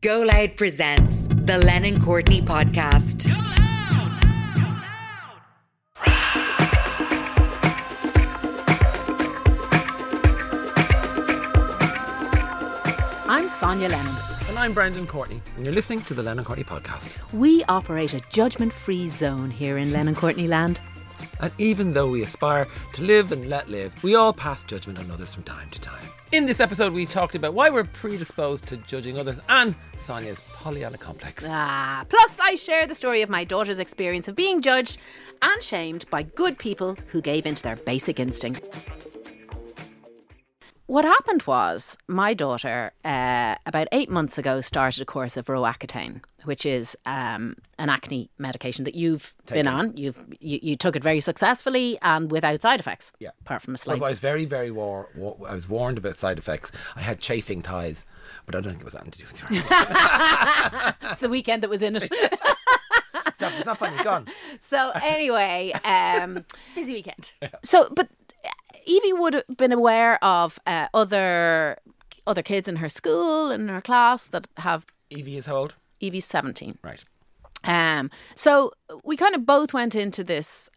Go Loud presents the Lennon Courtney podcast. I'm Sonya Lennon. And I'm Brendan Courtney, and you're listening to the Lennon Courtney podcast. We operate a judgment free zone here in Lennon Courtney land. And even though we aspire to live and let live, we all pass judgment on others from time to time. In this episode, we talked about why we're predisposed to judging others and Sonya's Pollyanna complex. Ah, plus, I share the story of my daughter's experience of being judged and shamed by good people who gave into their basic instinct. What happened was my daughter, uh, about eight months ago, started a course of Roaccutane, which is um, an acne medication that you've been on. You've you, you took it very successfully and without side effects. Yeah. apart from a Well. I was very, very war- wa- I was warned about side effects. I had chafing thighs, but I don't think it was anything to do with your. It's the weekend that was in it. it's, not, it's not funny. Gone. so anyway, um, Busy weekend. so but Evie would have been aware of uh, other other kids in her school and in her class that have Evie is how old? Evie's seventeen. Right. Um, so we kind of both went into this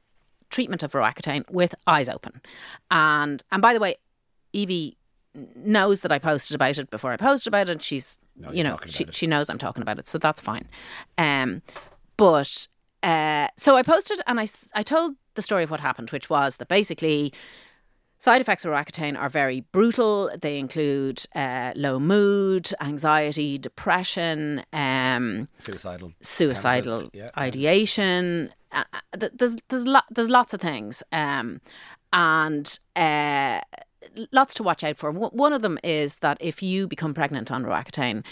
treatment of Roaccutane with eyes open, and and by the way, Evie knows that I posted about it before I posted about it. She's you're you know she it. she knows I'm talking about it, so that's fine. Um, but uh, so I posted and I I told the story of what happened, which was that basically. Side effects of Roaccutane are very brutal. They include uh, low mood, anxiety, depression, um, Suicidal. suicidal yeah. ideation. Uh, uh, there's there's lo- there's lots of things, um, and uh, lots to watch out for. One one of them is that if you become pregnant on Roaccutane,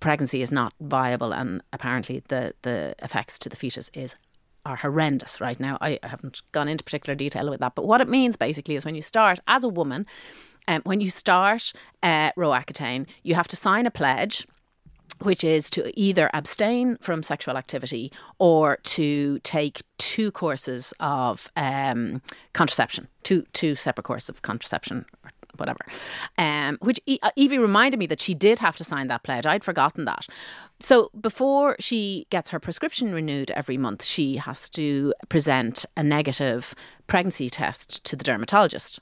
pregnancy is not viable, and apparently the the effects to the fetus is are horrendous right now. I haven't gone into particular detail with that, but what it means basically is when you start as a woman, um, when you start uh, Roaccutane, you have to sign a pledge which is to either abstain from sexual activity or to take two courses of um, contraception, two two separate courses of contraception, whatever. Um, which uh, Evie reminded me that she did have to sign that pledge. I'd forgotten that. So before she gets her prescription renewed every month, she has to present a negative pregnancy test to the dermatologist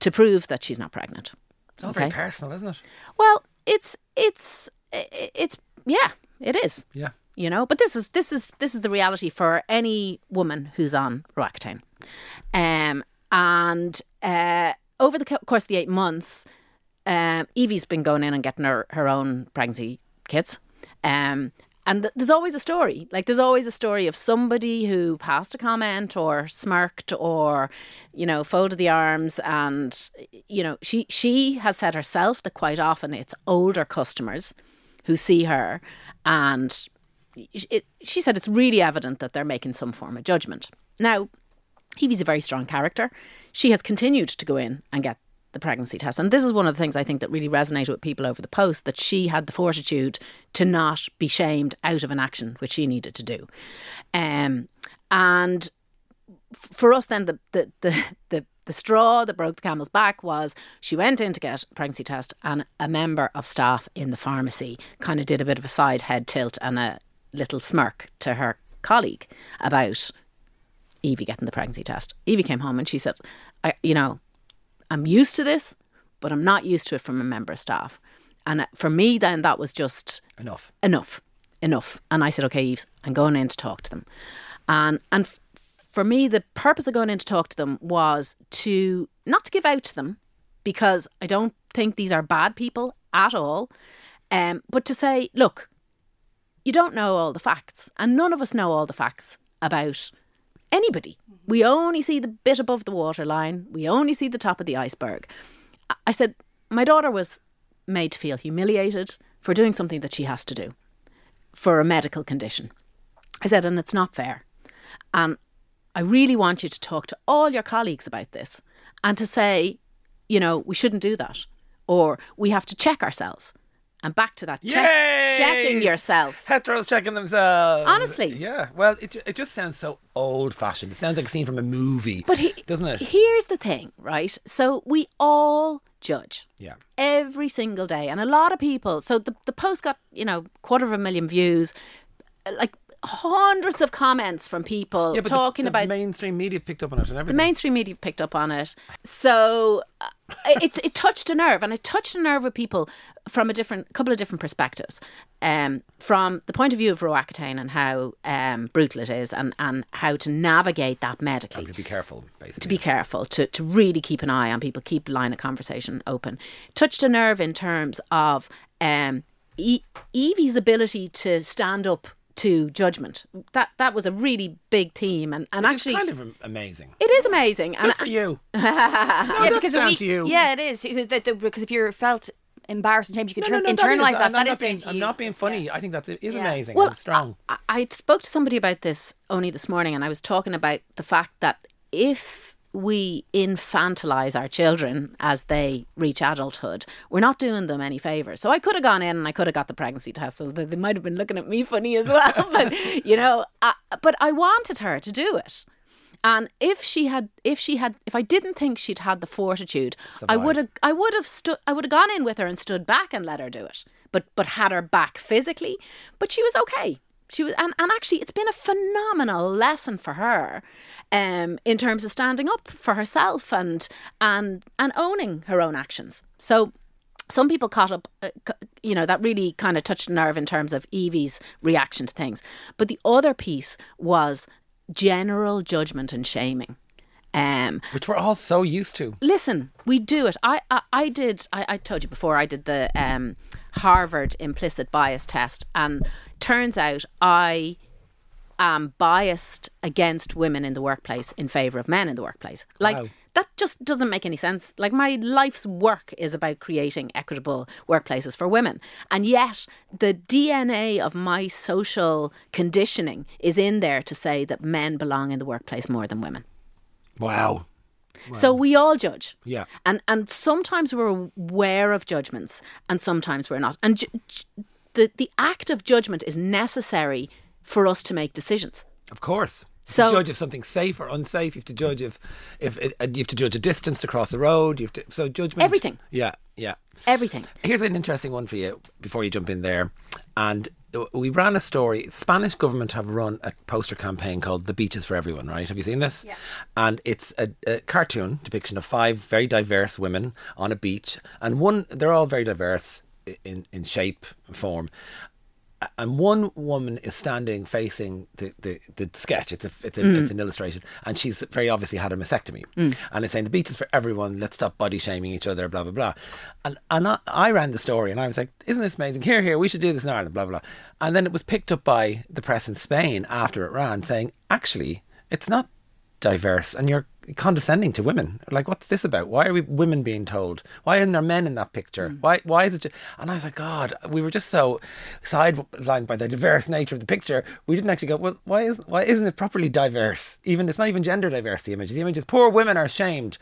to prove that she's not pregnant. It's all very personal, isn't it? Well, it's it's it's yeah, it is. Yeah. You know, but this is this is this is the reality for any woman who's on Roaccutane. Um, and uh, over the course of the eight months, um, Evie's been going in and getting her, her own pregnancy kits. Um, and th- there's always a story. Like there's always a story of somebody who passed a comment or smirked or, you know, folded the arms. And you know, she she has said herself that quite often it's older customers who see her, and it, she said it's really evident that they're making some form of judgment. Now, Evie's a very strong character. She has continued to go in and get the pregnancy test. And this is one of the things I think that really resonated with people over the post that she had the fortitude to not be shamed out of an action which she needed to do. Um, and for us, then, the, the, the, the, the straw that broke the camel's back was she went in to get a pregnancy test, and a member of staff in the pharmacy kind of did a bit of a side head tilt and a little smirk to her colleague about Evie getting the pregnancy test. Evie came home and she said, I, you know, I'm used to this, but I'm not used to it from a member of staff. And uh, for me, then that was just Enough. enough, enough. And I said, okay, Eves, I'm going in to talk to them. And and f- for me, the purpose of going in to talk to them was to not to give out to them, because I don't think these are bad people at all, um, but to say, look, you don't know all the facts, and none of us know all the facts about anybody. We only see the bit above the waterline. We only see the top of the iceberg. I- said, my daughter was made to feel humiliated for doing something that she has to do for a medical condition. I said, and it's not fair. And I really want you to talk to all your colleagues about this and to say, you know, we shouldn't do that. Or we have to check ourselves. And back to that, check, checking yourself. Heteros checking themselves. Honestly. Yeah. Well, it, it just sounds so old fashioned. It sounds like a scene from a movie. But he, doesn't it? Here's the thing, right? So we all judge. Yeah. Every single day. And a lot of people, so the, the post got, you know, quarter of a million views, like hundreds of comments from people yeah, but talking the, the about mainstream media picked up on it and everything. the mainstream media picked up on it. So uh, it, it touched a nerve, and it touched a nerve with people from a different couple of different perspectives. Um, from the point of view of Roaccutane and how um, brutal it is, and, and how to navigate that medically to be careful, basically. to be careful, to, to really keep an eye on people, keep line of conversation open. Touched a nerve in terms of um, e- Evie's ability to stand up to judgment. That that was a really big theme, and, and Which actually, is kind of amazing. it is amazing. And Good for you. yeah, that's because down we, to you. yeah, it is. You- Because if you're felt embarrassed and shame, you can No, turn, no, no, internalize is- that. I'm That not is being, I'm you. not being funny. I think that is Yeah. amazing. Well, and strong. I, I spoke to somebody about this only this morning, and I was talking about the fact that if we infantilize our children as they reach adulthood, we're not doing them any favors. So I could have gone in and I could have got the pregnancy test, so they might have been looking at me funny as well. but you know, I, but I wanted her to do it. And if she had, if she had, if I didn't think she'd had the fortitude, I would have, I would have stood, I would have gone in with her and stood back and let her do it. But, but had her back physically. But she was okay. She was, and, and actually, it's been a phenomenal lesson for her, um, in terms of standing up for herself and and and owning her own actions. So some people caught up, uh, you know, that really kind of touched a nerve in terms of Evie's reaction to things. But the other piece was general judgment and shaming. Um, Which we're all so used to. listen, we do it. I I, I did. I, I told you before. I did the um, Harvard implicit bias test, and turns out I am biased against women in the workplace in favor of men in the workplace. Like. Wow. That just doesn't make any sense. Like, my life's work is about creating equitable workplaces for women. And yet, the DNA of my social conditioning is in there to say that men belong in the workplace more than women. Wow. So we all judge. Yeah. And and sometimes we're aware of judgments and sometimes we're not. And ju- ju- the the act of judgment is necessary for us to make decisions. Of course. You So- have to judge if something's safe or unsafe. You have to judge if, if it, you have to judge a distance to cross a road. You have to so judgment. Everything. Yeah, yeah. Everything. Here's an interesting one for you before you jump in there. And we ran a story. Spanish government have run a poster campaign called "The Beaches for Everyone." Right? Have you seen this? Yeah. And it's a, a cartoon depiction of five very diverse women on a beach, and one they're all very diverse in in shape and form. And one woman is standing facing the, the, the sketch. It's a it's a, mm. it's an illustration, and she's very obviously had a mastectomy. Mm. And it's saying the beach is for everyone. Let's stop body shaming each other. Blah blah blah. And and I, I ran the story, and I was like, "Isn't this amazing? Here here, we should do this in Ireland." Blah blah. blah. And then it was picked up by the press in Spain after it ran, saying, "Actually, it's not diverse, and you're condescending to women. Like, what's this about? Why are we women being told? Why aren't there men in that picture? Mm. Why why is it?" Ju-? And I was like, God, we were just so sidelined by the diverse nature of the picture. We didn't actually go, well, why is why isn't it properly diverse? Even it's not even gender diverse. The image, the image is poor women are shamed.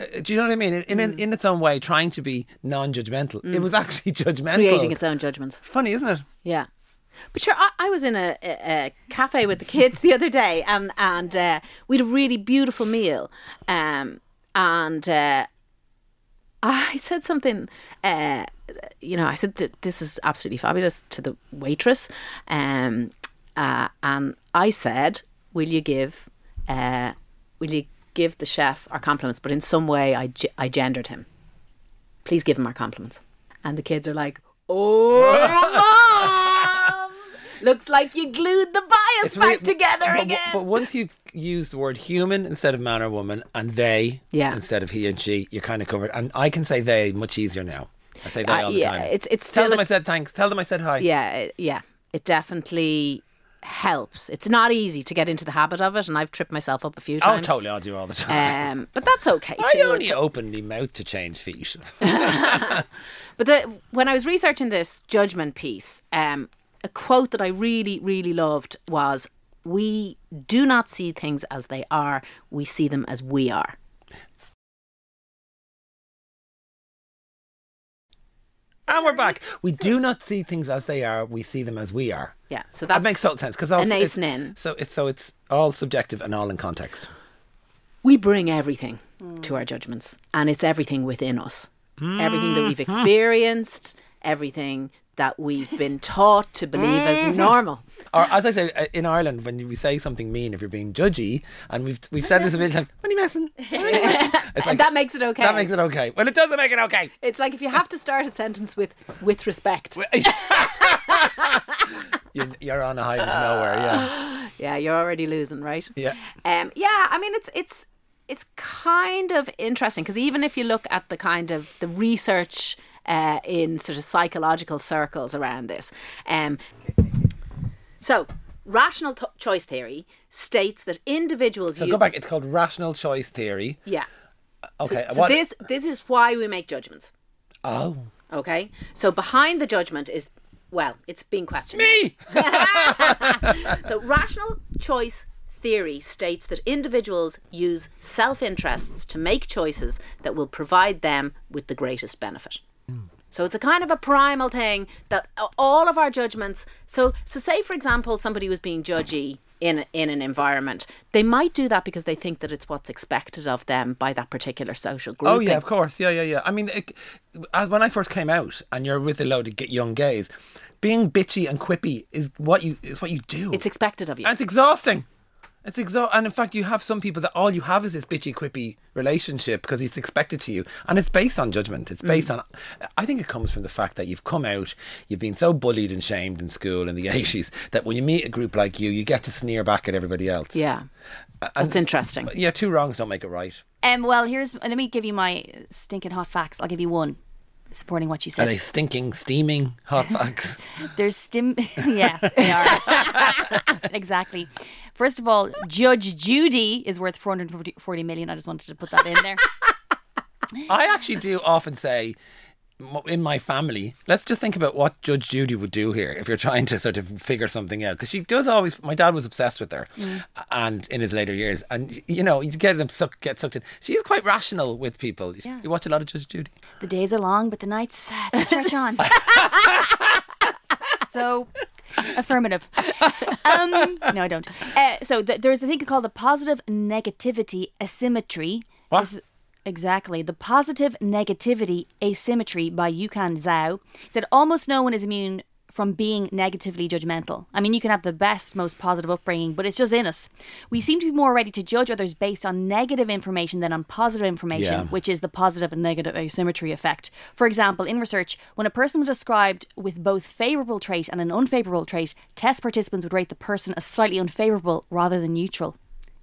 Uh, uh Do you know what I mean? In in, in mm. its own way, trying to be non-judgmental, it mm. was actually judgmental. Creating its own judgments. Funny, isn't it? Yeah. But sure, I, I was in a, a, cafe with the kids the other day, and and uh, we had a really beautiful meal, um, and uh, I said something. Uh, you know, I said that this is absolutely fabulous to the waitress, um, uh, and I said, "Will you give, uh, will you give the chef our compliments?" But in some way, I I gendered him. Please give him our compliments. And the kids are like, "Oh! Looks like you glued the bias back together but, again." But once you've used the word human instead of man or woman and they Yeah. instead of he and she, you're kind of covered. And I can say they much easier now. I say they Uh, all the yeah, time. it's- it's Tell them a- I said thanks. Tell them I said hi. yeah, yeah, it definitely helps. It's not easy to get into the habit of it, and I've tripped myself up a few Oh, times. totally. I'll do all the time. Um, but that's okay I too. only It's- openly mouth to change feet. But the, when I was researching this judgment piece, um, a quote that I really, really loved was, "We do not see things as they are; we see them as we are." And we're back. We do not see things as they are. We see them as we are. Yeah, so That makes total sense because an ace in. so it's so it's all subjective and all in context. we bring everything to our judgments, and it's everything within us, everything that mm-hmm. we've experienced, everything that we've been taught to believe as normal. Or as I say uh, in Ireland, when we say something mean, if you're being judgy, and we've we've said this a million times, when are you messing? When are you messing?" It's and that makes it okay. that makes it okay. Well, it doesn't make it okay. It's like if you have to start a sentence with "with respect." you're, you're on a high into nowhere. Yeah, Yeah, you're already losing, right? Yeah. Um, yeah, I mean it's it's it's kind of interesting because even if you look at the kind of the research uh, in sort of psychological circles around this, um, so rational th- choice theory states that individuals so use go back. It's called rational choice theory. yeah. Okay. So what- this this is why we make judgments. Oh, Okay, so behind the judgment is well, it's being questioned. me. So, rational choice theory states that individuals use self interests to make choices that will provide them with the greatest benefit. So it's a kind of a primal thing that all of our judgments. So, so say for example, somebody was being judgy in in an environment, they might do that because they think that it's what's expected of them by that particular social group. Oh yeah, of course. Yeah, yeah, yeah. I mean, it, as when I first came out, and you're with a load of get young gays, being bitchy and quippy is what you is what you do. it's expected of you. and it's exhausting. It's exhausting. And in fact, you have some people that all you have is this bitchy quippy relationship because it's expected to you, and it's based on judgment. It's based on. I think it comes from the fact that you've come out, you've been so bullied and shamed in school in the eighties that when you meet a group like you, you get to sneer back at everybody else. Yeah. And- That's interesting. Yeah, two wrongs don't make it right. Um, well, here's let me give you my stinking hot facts. I'll give you one, supporting what you said. Are they stinking, steaming hot facts? There's stim. yeah, they are. exactly. First of all, Judge Judy is worth 440 million. I just wanted to put that in there. I actually do often say in my family, let's just think about what Judge Judy would do here if you're trying to sort of figure something out. Because she does always, my dad was obsessed with her and in his later years. And, you know, you get them suck, get sucked in. She is quite rational with people. You- Yeah. You watch a lot of Judge Judy. The days are long, but the nights uh, stretch on. so, affirmative. Um, no, I don't. Uh, so th- there's a thing called the positive negativity asymmetry. What? This is- exactly. The positive negativity asymmetry by Yukan Zhao said almost no one is immune from being negatively judgmental. I mean, you can have the best, most positive upbringing, but it's just in us. We seem to be more ready to judge others based on negative information than on positive information, Yeah. which is the positive and negative asymmetry effect. For example, in research, when a person was described with both favorable trait and an unfavorable trait, test participants would rate the person as slightly unfavorable rather than neutral.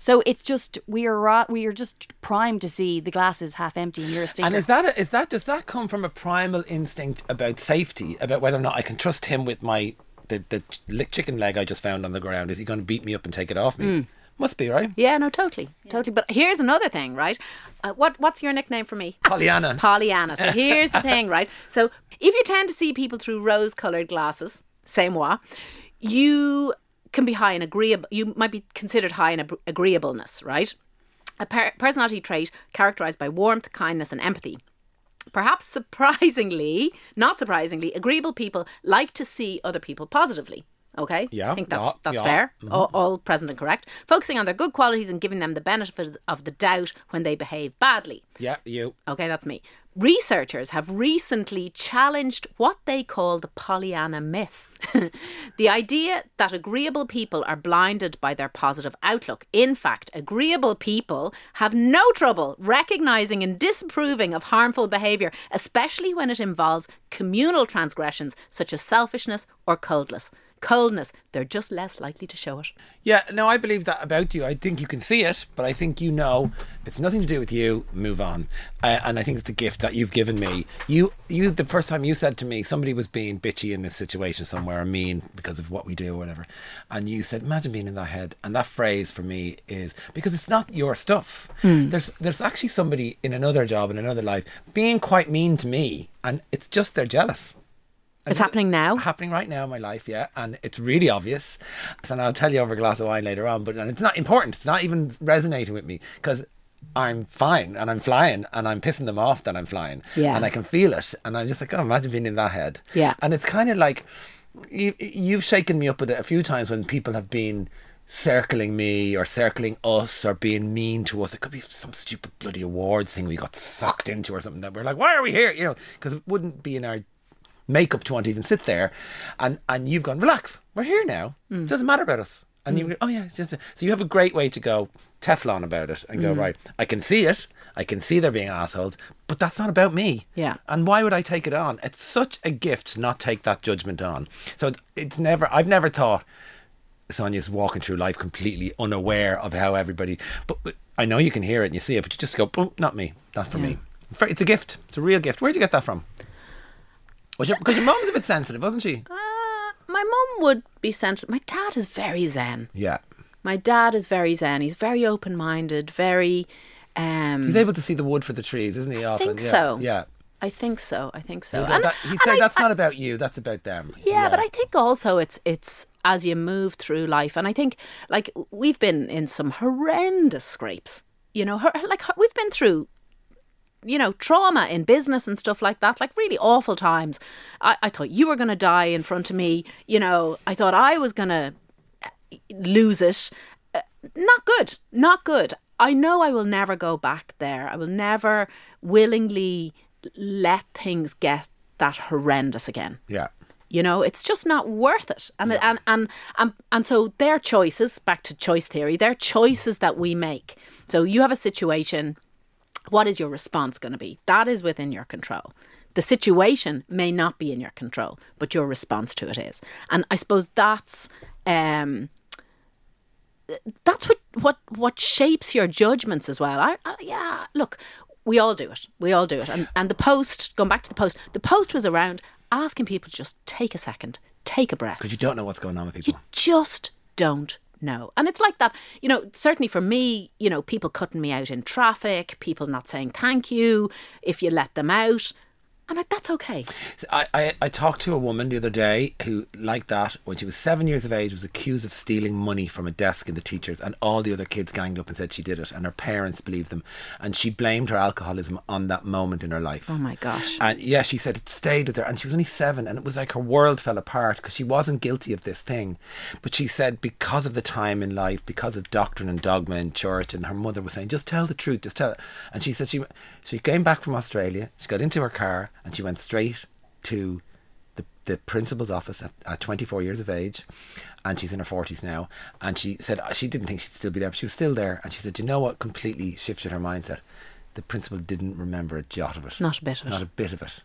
So it's just we are we are just primed to see the glasses half empty and you're a stinker. And is that, a, is that, does that come from a primal instinct about safety, about whether or not I can trust him with my, the, the chicken leg I just found on the ground? Is he going to beat me up and take it off me? Must be, right? Yeah, no, totally, totally. But here's another thing, right? Uh, what What's your nickname for me? Pollyanna. Pollyanna. So here's the thing, right? So if you tend to see people through rose-colored glasses, c'est moi, you can be high in agreeable. You might be considered high in ab- agreeableness, right? A per- personality trait characterized by warmth, kindness, and empathy. Perhaps surprisingly, not surprisingly, agreeable people like to see other people positively. Okay, Yeah, I think that's yeah, that's yeah. fair. Mm-hmm. All, all present and correct. Focusing on their good qualities and giving them the benefit of the doubt when they behave badly. Yeah, you. Okay, that's me. Researchers have recently challenged what they call the Pollyanna myth. the idea that agreeable people are blinded by their positive outlook. In fact, agreeable people have no trouble recognizing and disapproving of harmful behavior, especially when it involves communal transgressions such as selfishness or coldness. Coldness, they're just less likely to show it. Yeah, no, I believe that about you. I think you can see it, but I think you know it's nothing to do with you. Move on, uh, and I think it's a gift that you've given me. You, you, the first time you said to me somebody was being bitchy in this situation somewhere, or mean because of what we do or whatever, and you said, "Imagine being in that head." And that phrase for me is because it's not your stuff. There's, there's actually somebody in another job in another life being quite mean to me, and it's just they're jealous It's happening now. happening right now in my life, yeah, and it's really obvious. And I'll tell you over a glass of wine later on, but and it's not important. It's not even resonating with me because I'm fine and I'm flying and I'm pissing them off that I'm flying. Yeah. And I can feel it. And I'm just like, oh, imagine being in that head. Yeah. And it's kind of like you, you've shaken me up with it a few times when people have been circling me or circling us or being mean to us. It could be some stupid bloody awards thing we got sucked into or something that we're like, why are we here? You know, because it wouldn't be in our makeup to want to even sit there. And and you've gone, relax, we're here now. Hmm. It doesn't matter about us. And hmm. you go, oh yeah, it's just a-" so you have a great way to go Teflon about it and go hmm. right. I can see it. I can see they're being assholes, but that's not about me. Yeah. And why would I take it on? It's such a gift to not take that judgment on. So it's never. I've never thought Sonya's walking through life completely unaware of how everybody. But, but I know you can hear it and you see it, but you just go, "Oh, not me. Not for me. It's a gift. It's a real gift. Where'd you get that from? Was your, because your mum's a bit sensitive, wasn't she? Uh, my mum would be sent. My dad is very zen. Yeah. My dad is very zen. He's very open minded. Very. Um, He's able to see the wood for the trees, isn't he? Often. think yeah. so. Yeah. I think so. I think so. He'd, And- that, he'd say I- that's I- not about you. That's about them. Yeah, but I think also it's it's as you move through life, and I think like we've been in some horrendous scrapes. You know, hor- like we've been through. You know, trauma in business and stuff like that, like really awful times. I, I thought you were going to die in front of me. You know, I thought I was going to lose it. Uh, not good. Not good. I know I will never go back there. I will never willingly let things get that horrendous again. Yeah. You know, it's just not worth it. And and, and and and so their choices, back to choice theory, they're choices that we make. So you have a situation, what is your response going to be? That is within your control. The situation may not be in your control, but your response to it is. And I suppose that's um that's what what what shapes your judgments as well. I, I yeah, look, we all do it. We all do it. And and the post, going back to the post, the post was around asking people to just take a second, take a breath. Because you don't know what's going on with people. You people. just don't know. And it's like that, you know, certainly for me, you know, people cutting me out in traffic, people not saying thank you if you let them out. I'm like, that's okay. So I, I, I talked to a woman the other day who, like that, when she was seven years of age, was accused of stealing money from a desk in the teachers, and all the other kids ganged up and said she did it, and her parents believed them, and she blamed her alcoholism on that moment in her life. Oh my gosh. And yeah, she said it stayed with her, and she was only seven, and it was like her world fell apart because she wasn't guilty of this thing. But she said because of the time in life, because of doctrine and dogma in church, and her mother was saying, just tell the truth, just tell it. And she said she she came back from Australia, she got into her car, and she went straight to the, the principal's office at, at 24 years of age and she's in her 40s now. And she said uh, she didn't think she'd still be there but she was still there. And she said you know what completely shifted her mindset? The principal didn't remember a jot of it. Not a bit of it. not a bit of it.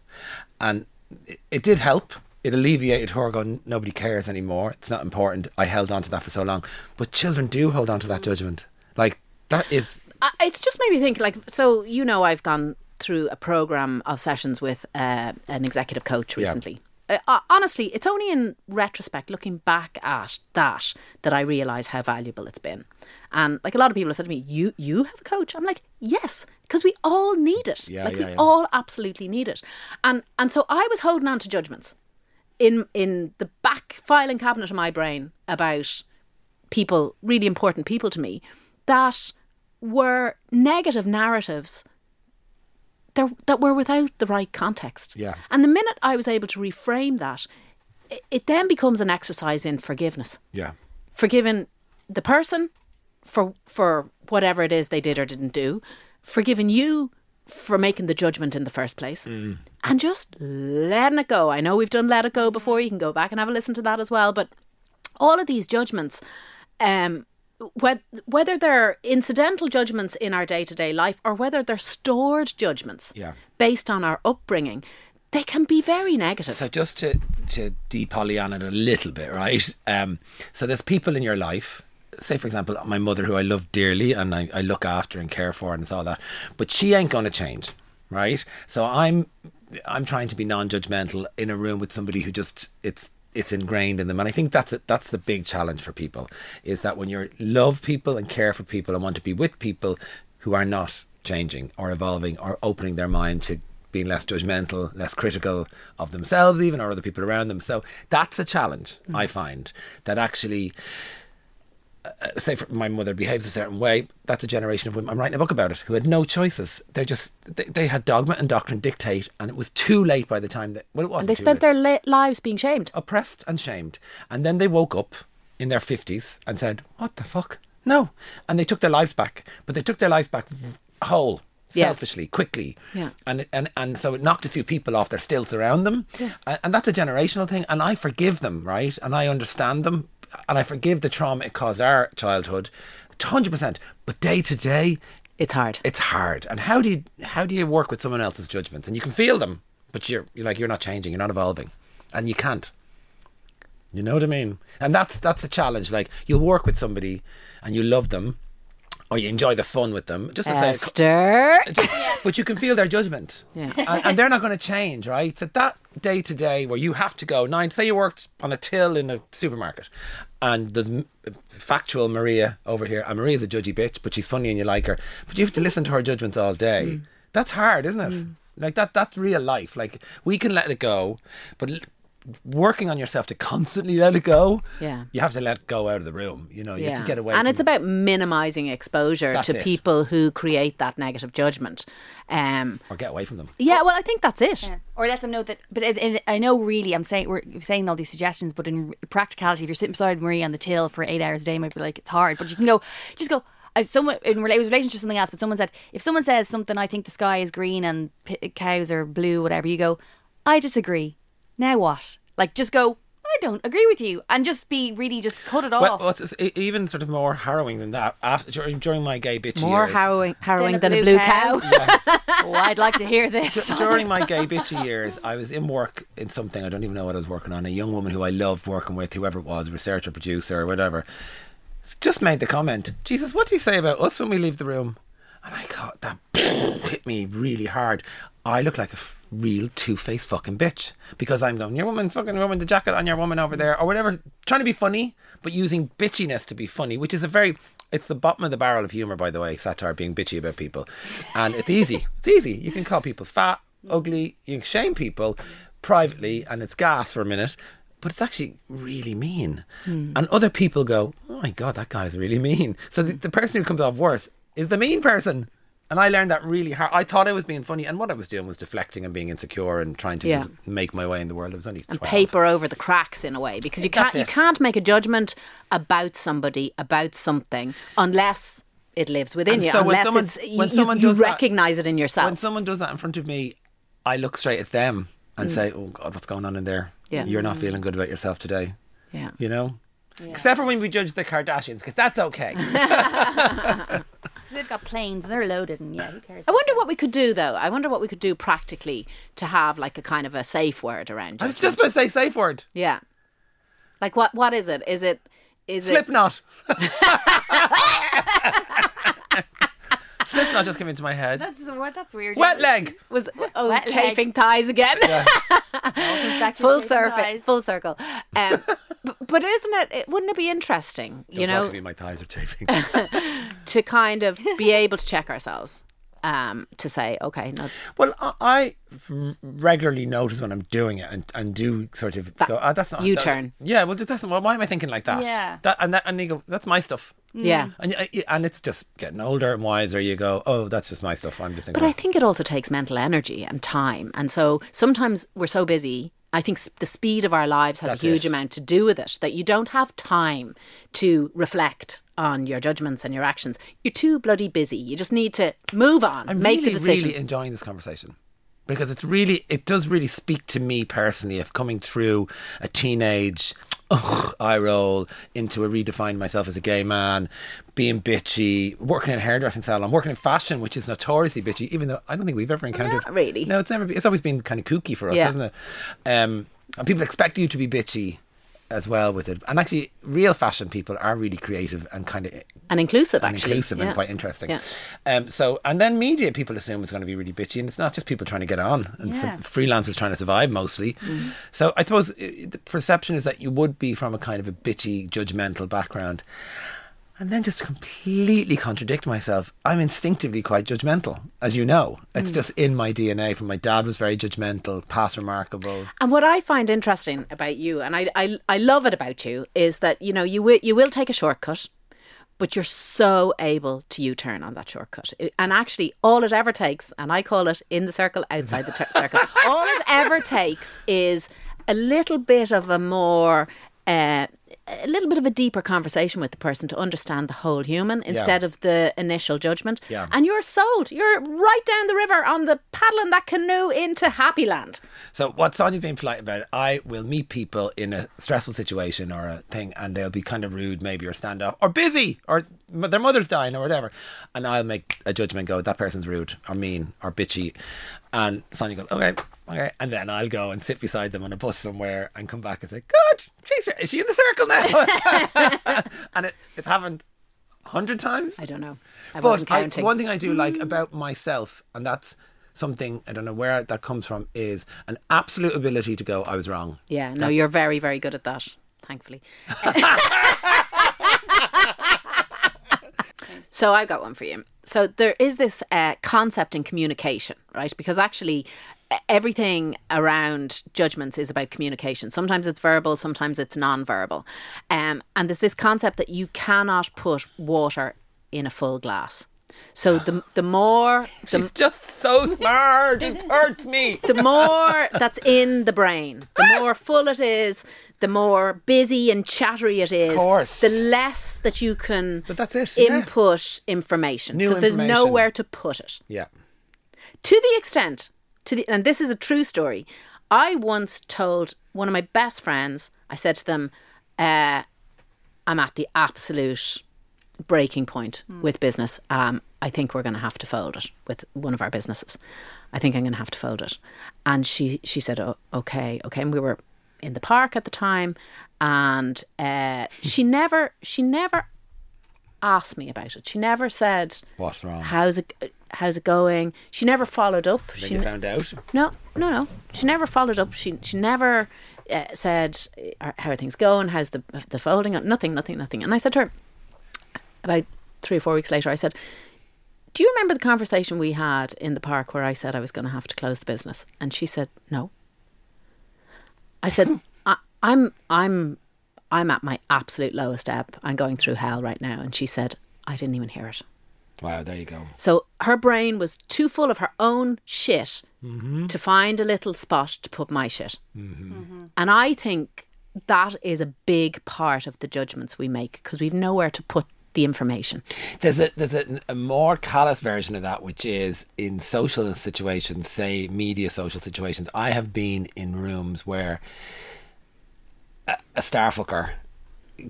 And it, it did help. It alleviated her going nobody cares anymore. It's not important. I held on to that for so long. But children do hold on to that judgment. Like that is I- it's just made me think like so you know i've gone through a program of sessions with uh, an executive coach recently. Uh, uh, honestly it's only in retrospect looking back at that that i realize how valuable it's been. And like a lot of people have said to me you you have a coach? I'm like yes because we all need it. Yeah, like yeah, we yeah. all absolutely need it. And and so i was holding on to judgments in in the back filing cabinet of my brain about people, really important people to me, that were negative narratives that, were without the right context. Yeah. And the minute I was able to reframe that, it, it then becomes an exercise in forgiveness. yeah Forgiving the person for for whatever it is they did or didn't do, forgiving you for making the judgment in the first place, and just letting it go. I know we've done let it go before. You can go back and have a listen to that as well. But all of these judgments, um, whether they're incidental judgments in our day to day life or whether they're stored judgments Yeah. based on our upbringing, they can be very negative. So just to to de-Pollyanna it a little bit, right? Um, so there's people in your life. Say, for example, my mother, who I love dearly and I, I look after and care for and it's all that, but she ain't going to change, right? So I'm I'm trying to be non-judgmental in a room with somebody who just it's it's ingrained in them, and I think that's it. That's the big challenge for people is that when you love people and care for people and want to be with people who are not changing or evolving or opening their mind to being less judgmental, less critical of themselves, even or other people around them. So that's a challenge I mm-hmm. find that actually uh, say for my mother behaves a certain way, that's a generation of women. I'm writing a book about it who had no choices. They're just they, they had dogma and doctrine dictate, and it was too late by the time that well, it wasn't. They spent late. their lives being shamed. oppressed and shamed, and then they woke up in their fifties and said, "What the fuck? No!" And they took their lives back, but they took their lives back whole. Yeah. Selfishly, quickly, Yeah. and and and so it knocked a few people off their stilts around them, and, and that's a generational thing. And I forgive them, right? And I understand them, and I forgive the trauma it caused our childhood, hundred percent. But day to day, It's hard. it's hard. And how do you how do you work with someone else's judgments? And you can feel them, but you're you're like you're not changing, you're not evolving, and you can't. You know what I mean? And that's that's a challenge. Like you'll work with somebody, and you love them, or you enjoy the fun with them. Just to say, but you can feel their judgment, Yeah. and, and they're not going to change, right? So that day to day where you have to go nine. Say you worked on a till in a supermarket, and there's m- factual Maria over here, and Maria's a judgy bitch, but she's funny and you like her, but you have to listen to her judgments all day. Mm. That's hard, isn't it? Like that. That's real life. Like we can let it go, but. L- Working on yourself to constantly let it go, Yeah. you have to let go out of the room. You know, you have to get away. And from it's about minimizing exposure That's to it. people who create that negative judgment. Um, or get away from them. yeah, well, I think that's it. Yeah. Or let them know that. But it, it, I know, really, I'm saying we're saying all these suggestions, but in practicality, if you're sitting beside Marie on the till for eight hours a day, you might be like, it's hard. But you can go, just go. I, someone in rela- it was relation to something else, but someone said if someone says something, I think the sky is green and p- cows are blue, whatever. You go, I disagree. Now what? Like, just go. I don't agree with you, and just be really just cut it Well, off. what's even sort of more harrowing than that? After during, during my gay bitchy More years, harrowing, harrowing Than than a a blue blue cow. cow. oh, I'd like to hear this. D- during my gay bitchy years, I was in work in something I don't even know what I was working on. A young woman who I loved working with, whoever it was, researcher, producer, or whatever, s- just made the comment, "Jesus, what do you say about us when we leave the room?" And I got that hit me really hard. I look like a f- real two-faced fucking bitch because I'm going, your woman, fucking woman, the jacket on your woman over there, or whatever, trying to be funny, but using bitchiness to be funny, which is a very it's the bottom of the barrel of humor, by the way, satire being bitchy about people, and it's easy. It's easy. You can call people fat, ugly. You can shame people privately, and it's gas for a minute. But it's actually really mean. Hmm. And other people go, oh my God, that guy's really mean. So the, the person who comes off worse is the mean person. And I learned that really hard. I thought I was being funny, and what I was doing was deflecting and being insecure and trying to Yeah. just make my way in the world. I was only and 12. paper over the cracks in a way because you can't That's you can't make a judgment about somebody about something unless it lives within And you so when unless someone- it's when you, someone you, does that- recognize it in yourself When someone does that in front of me, I look straight at them and mm. say, "Oh God, what's going on in there? Yeah. You're not feeling good about yourself today." yeah You know. Except for when we judge the Kardashians, because that's okay. They've got planes and they're loaded, and yeah, who cares? I wonder what we could do though. I wonder what we could do practically to have like a kind of a safe word around I was just about to say safe word. yeah. Like what what is it? Is it is it Slipknot. Slipknot just came into my head. That's what. That's weird. Wet leg. was oh Wet leg. chafing thighs again? Back to full chafing circle, thighs. full circle. Um, b- but isn't it, it? Wouldn't it be interesting? you Don't know, talk to me, my thighs are chafing. To kind of be able to check ourselves. Um, to say, okay, no, well, I regularly notice when I'm doing it and, and do sort of go, oh, that's not U-turn. that- yeah, well, just that's well, why am I thinking like that? Yeah. That and that and you go, that's my stuff. Mm. yeah. And uh, and it's just getting older and wiser. You go, oh, that's just my stuff. I'm just thinking. But I think it also takes mental energy and time. And so sometimes we're so busy. I think the speed of our lives has That's a huge it. amount to do with it that you don't have time to reflect on your judgments and your actions. You're too bloody busy. You just need to move on, I'm make really, the decision. really enjoying this conversation because it's really, it does really speak to me personally of coming through a teenage ugh, eye roll into a redefine myself as a gay man, being bitchy, working in a hairdressing salon, working in fashion, which is notoriously bitchy, even though I don't think we've ever encountered. Not really. No, it's never. It's always been kind of kooky for us, Yeah. hasn't it? Um, and people expect you to be bitchy as well with it. And actually, real fashion people are really creative and kind of and inclusive, and actually. inclusive Yeah. and quite interesting. Yeah. Um, so, and then media people assume it's going to be really bitchy, and it's not just people trying to get on, and Yeah. freelancers trying to survive mostly. Mm-hmm. So, I suppose uh, the perception is that you would be from a kind of a bitchy, judgmental background. And then just completely contradict myself. I'm instinctively quite judgmental, as you know. Mm. It's just in my DNA. From my dad was very judgmental, past remarkable. And what I find interesting about you, and I, I, I love it about you, is that you know you will you will take a shortcut. but you're so able to U-turn on that shortcut. And actually, all it ever takes, and I call it in the circle, outside the tur- circle, all it ever takes is a little bit of a more. Uh, a little bit of a deeper conversation with the person to understand the whole human instead of the initial judgment. Yeah. And you're sold. You're right down the river on the paddling that canoe into Happy Land. So what Sonya's being polite about, I will meet people in a stressful situation or a thing, and they'll be kind of rude, maybe or stand up or busy or their mother's dying or whatever, and I'll make a judgment. Go, that person's rude or mean or bitchy, and Sonya goes, okay, okay, and then I'll go and sit beside them on a bus somewhere and come back and say, God, she's is she in the circle now? and it, it's happened a hundred times. I don't know. I wasn't But I, one thing I do like about myself, and that's something I don't know where that comes from, is an absolute ability to go, I was wrong. Yeah, no, you're very, very good at that, thankfully. so I've got one for you. So there is this uh, concept in communication, right? Because actually, everything around judgments is about communication. Sometimes it's verbal, sometimes it's non-verbal, um, and there's this concept that you cannot put water in a full glass. So the the more the, She's just so smart. It hurts me. the more that's in the brain, the more full it is, the more busy and chattery it is, course. the less that you can But that's it, yeah. input information because there's nowhere to put it. Yeah. To the extent, to the and this is a true story. I once told one of my best friends, I said to them, uh, I'm at the absolute breaking point with business. Um, I think we're going to have to fold it with one of our businesses. I think I'm going to have to fold it. And she she said, oh, okay, okay. And we were in the park at the time, and uh, she never she never asked me about it. She never said, What's wrong? How's it How's it going? She never followed up. Then She you found out. no, no, no. She never followed up. She she never uh, said uh, how are things going. How's the the folding? Up? Nothing, nothing, nothing. And I said to her about three or four weeks later. I said, "Do you remember the conversation we had in the park where I said I was going to have to close the business?" And she said, "No." I said, I, "I'm I'm I'm at my absolute lowest ebb. I'm going through hell right now." And she said, "I didn't even hear it." Wow, there you go. So her brain was too full of her own shit mm-hmm. to find a little spot to put my shit. Mm-hmm. Mm-hmm. And I think that is a big part of the judgments we make because we've nowhere to put the information. There's a there's a, a more callous version of that, which is in social situations, say media social situations. I have been in rooms where a, a star fucker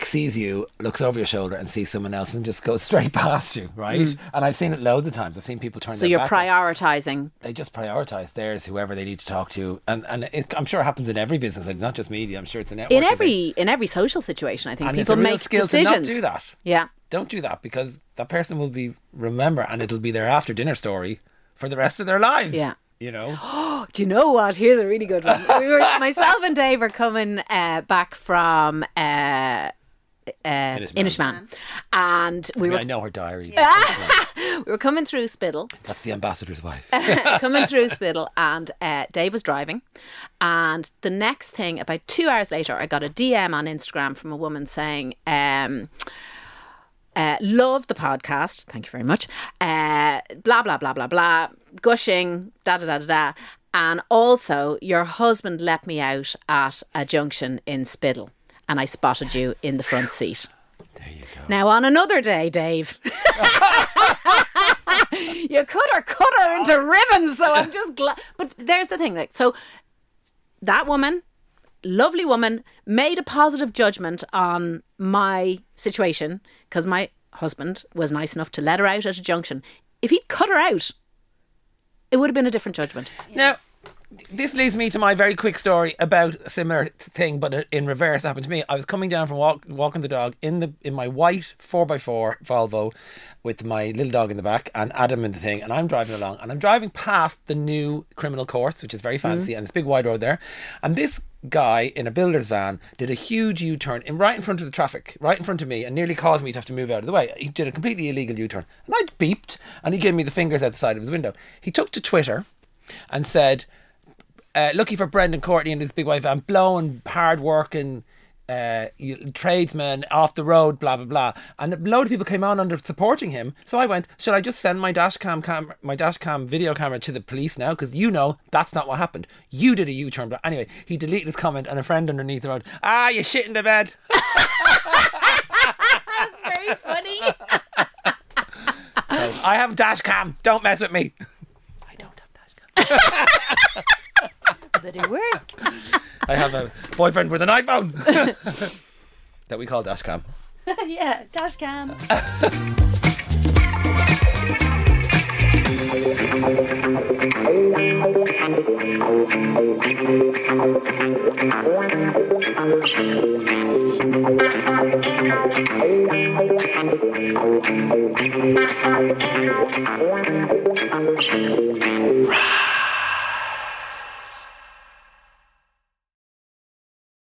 sees you, looks over your shoulder, and sees someone else, and just goes straight past you, right? And I've seen it loads of times. I've seen people turn. So their you're prioritizing. They just prioritize theirs, whoever they need to talk to, and and it, I'm sure it happens in every business. It's not just media. I'm sure it's in In every in every social situation, I think and people make decisions. do that. Yeah. Don't do that because that person will be remember, and it'll be their after dinner story for the rest of their lives. Yeah. you know. Do you know what? Here's a really good one. We were myself and Dave are coming uh, back from uh, uh, Inishmaan, and we I, mean, were I know her diary. we were coming through Spiddal. That's the ambassador's wife. coming through Spiddal, and uh, Dave was driving. And the next thing, about two hours later, I got a DM on Instagram from a woman saying, um, uh, "Love the podcast, thank you very much." Uh, blah blah blah blah blah, gushing, da da da da da. And also, your husband let me out at a junction in Spiddal, and I spotted you in the front seat. there you go. Now, on another day, Dave, you cut her, cut her into ribbons. So I'm just glad. But there's the thing, like, so that woman, lovely woman, made a positive judgment on my situation because my husband was nice enough to let her out at a junction. If he'd cut her out, it would have been a different judgment. Now, this leads me to my very quick story about a similar thing, but in reverse happened to me. I was coming down from walk, walking the dog in the in my white four x four Volvo with my little dog in the back and Adam in the thing, and I'm driving along, and I'm driving past the new criminal courts, which is very mm-hmm. fancy, and it's a big wide road there, and this guy in a builder's van did a huge U-turn in right in front of the traffic, right in front of me, and nearly caused me to have to move out of the way. He did a completely illegal U-turn, and I beeped, and he gave me the fingers out the side of his window. He took to Twitter and said uh, lucky for Brendan Courtney and his big wife, and blowing, hard working, uh, tradesmen off the road, blah blah blah, and a load of people came on under supporting him. So I went, should I just send my dash cam, cam my dash cam video camera to the police now? Because you know that's not what happened. You did a U turn, but anyway, he deleted his comment, and a friend underneath wrote, "Ah, you shit in the bed." That's very funny. I have dash cam. Don't mess with me. I don't have dash cam. that it worked. I have a boyfriend with an iPhone that we call Dashcam. yeah, Dashcam. Right.